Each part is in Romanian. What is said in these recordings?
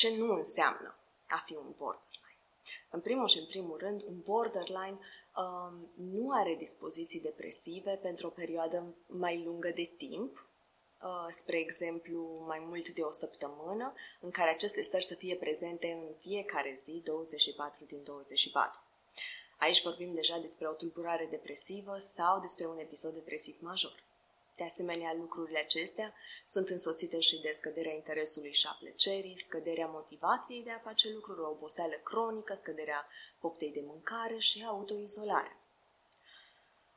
ce nu înseamnă a fi un borderline. În primul și în primul rând, un borderline um, nu are dispoziții depresive pentru o perioadă mai lungă de timp, uh, spre exemplu, mai mult de o săptămână, în care aceste stări să fie prezente în fiecare zi, 24 din 24. Aici vorbim deja despre o tulburare depresivă sau despre un episod depresiv major. De asemenea, lucrurile acestea sunt însoțite și de scăderea interesului și a plăcerii, scăderea motivației de a face lucruri, o oboseală cronică, scăderea poftei de mâncare și autoizolare.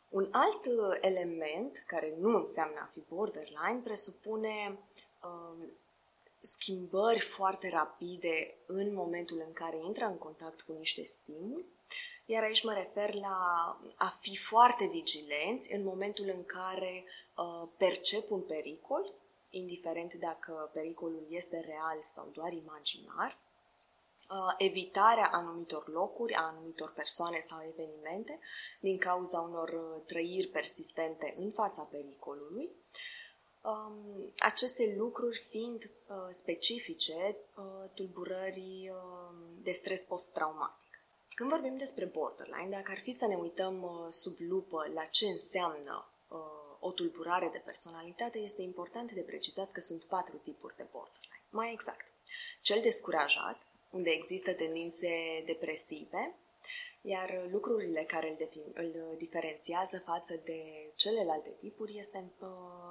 Un alt uh, element, care nu înseamnă a fi borderline, presupune um, schimbări foarte rapide în momentul în care intră în contact cu niște stimuli, iar aici mă refer la a fi foarte vigilenți în momentul în care uh, percep un pericol, indiferent dacă pericolul este real sau doar imaginar, uh, evitarea anumitor locuri, a anumitor persoane sau evenimente din cauza unor uh, trăiri persistente în fața pericolului, um, aceste lucruri fiind uh, specifice uh, tulburării uh, de stres post-traumatic. Când vorbim despre borderline, dacă ar fi să ne uităm uh, sub lupă la ce înseamnă uh, o tulburare de personalitate, este important de precizat că sunt patru tipuri de borderline. Mai exact, cel descurajat, unde există tendințe depresive, iar lucrurile care îl, defin, îl diferențiază față de celelalte tipuri este uh,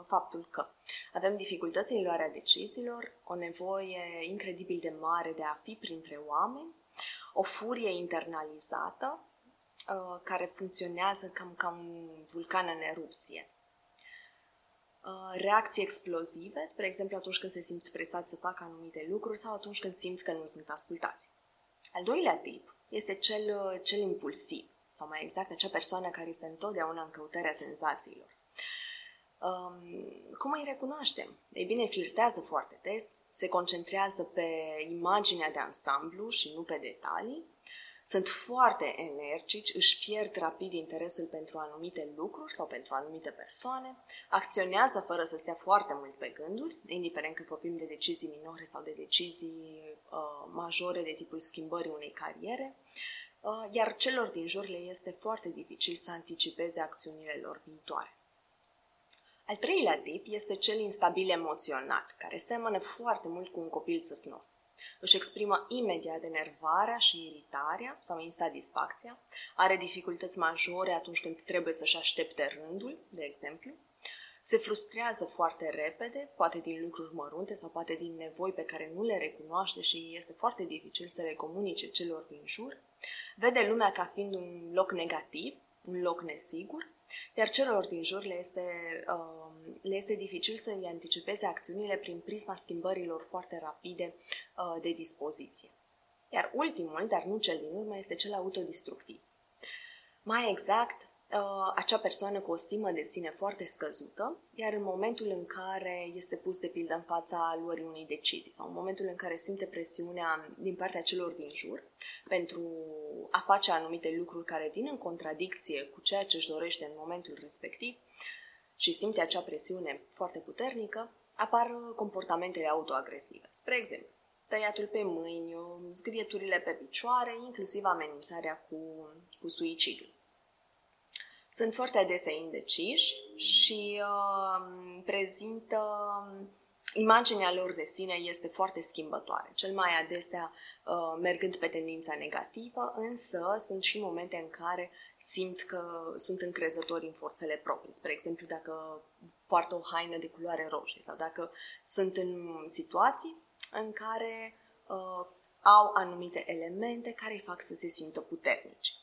faptul că avem dificultăți în luarea deciziilor, o nevoie incredibil de mare de a fi printre oameni, o furie internalizată uh, care funcționează cam ca un vulcan în erupție. Uh, reacții explozive, spre exemplu atunci când se simt presați să facă anumite lucruri sau atunci când simt că nu sunt ascultați. Al doilea tip este cel, uh, cel impulsiv, sau mai exact acea persoană care este întotdeauna în căutarea senzațiilor. Um, cum îi recunoaștem? Ei bine, flirtează foarte des, se concentrează pe imaginea de ansamblu și nu pe detalii, sunt foarte energici, își pierd rapid interesul pentru anumite lucruri sau pentru anumite persoane, acționează fără să stea foarte mult pe gânduri, indiferent că vorbim de decizii minore sau de decizii uh, majore de tipul schimbării unei cariere, uh, iar celor din jur le este foarte dificil să anticipeze acțiunile lor viitoare. Al treilea tip este cel instabil emoțional, care seamănă foarte mult cu un copil țâfnos. Își exprimă imediat enervarea și iritarea sau insatisfacția, are dificultăți majore atunci când trebuie să-și aștepte rândul, de exemplu, se frustrează foarte repede, poate din lucruri mărunte sau poate din nevoi pe care nu le recunoaște și este foarte dificil să le comunice celor din jur, vede lumea ca fiind un loc negativ, un loc nesigur iar celor din jur le este, uh, le este dificil să îi anticipeze acțiunile prin prisma schimbărilor foarte rapide uh, de dispoziție. Iar ultimul, dar nu cel din urmă, este cel autodistructiv. Mai exact, Uh, acea persoană cu o stimă de sine foarte scăzută, iar în momentul în care este pus de pildă în fața luării unei decizii sau în momentul în care simte presiunea din partea celor din jur pentru a face anumite lucruri care vin în contradicție cu ceea ce își dorește în momentul respectiv și simte acea presiune foarte puternică, apar comportamentele autoagresive. Spre exemplu, tăiatul pe mâini, zgrieturile pe picioare, inclusiv amenințarea cu, cu suicidul sunt foarte adesea indeciși și uh, prezintă imaginea lor de sine este foarte schimbătoare, cel mai adesea uh, mergând pe tendința negativă, însă sunt și momente în care simt că sunt încrezători în forțele proprii. Spre exemplu, dacă poartă o haină de culoare roșie sau dacă sunt în situații în care uh, au anumite elemente care îi fac să se simtă puternici.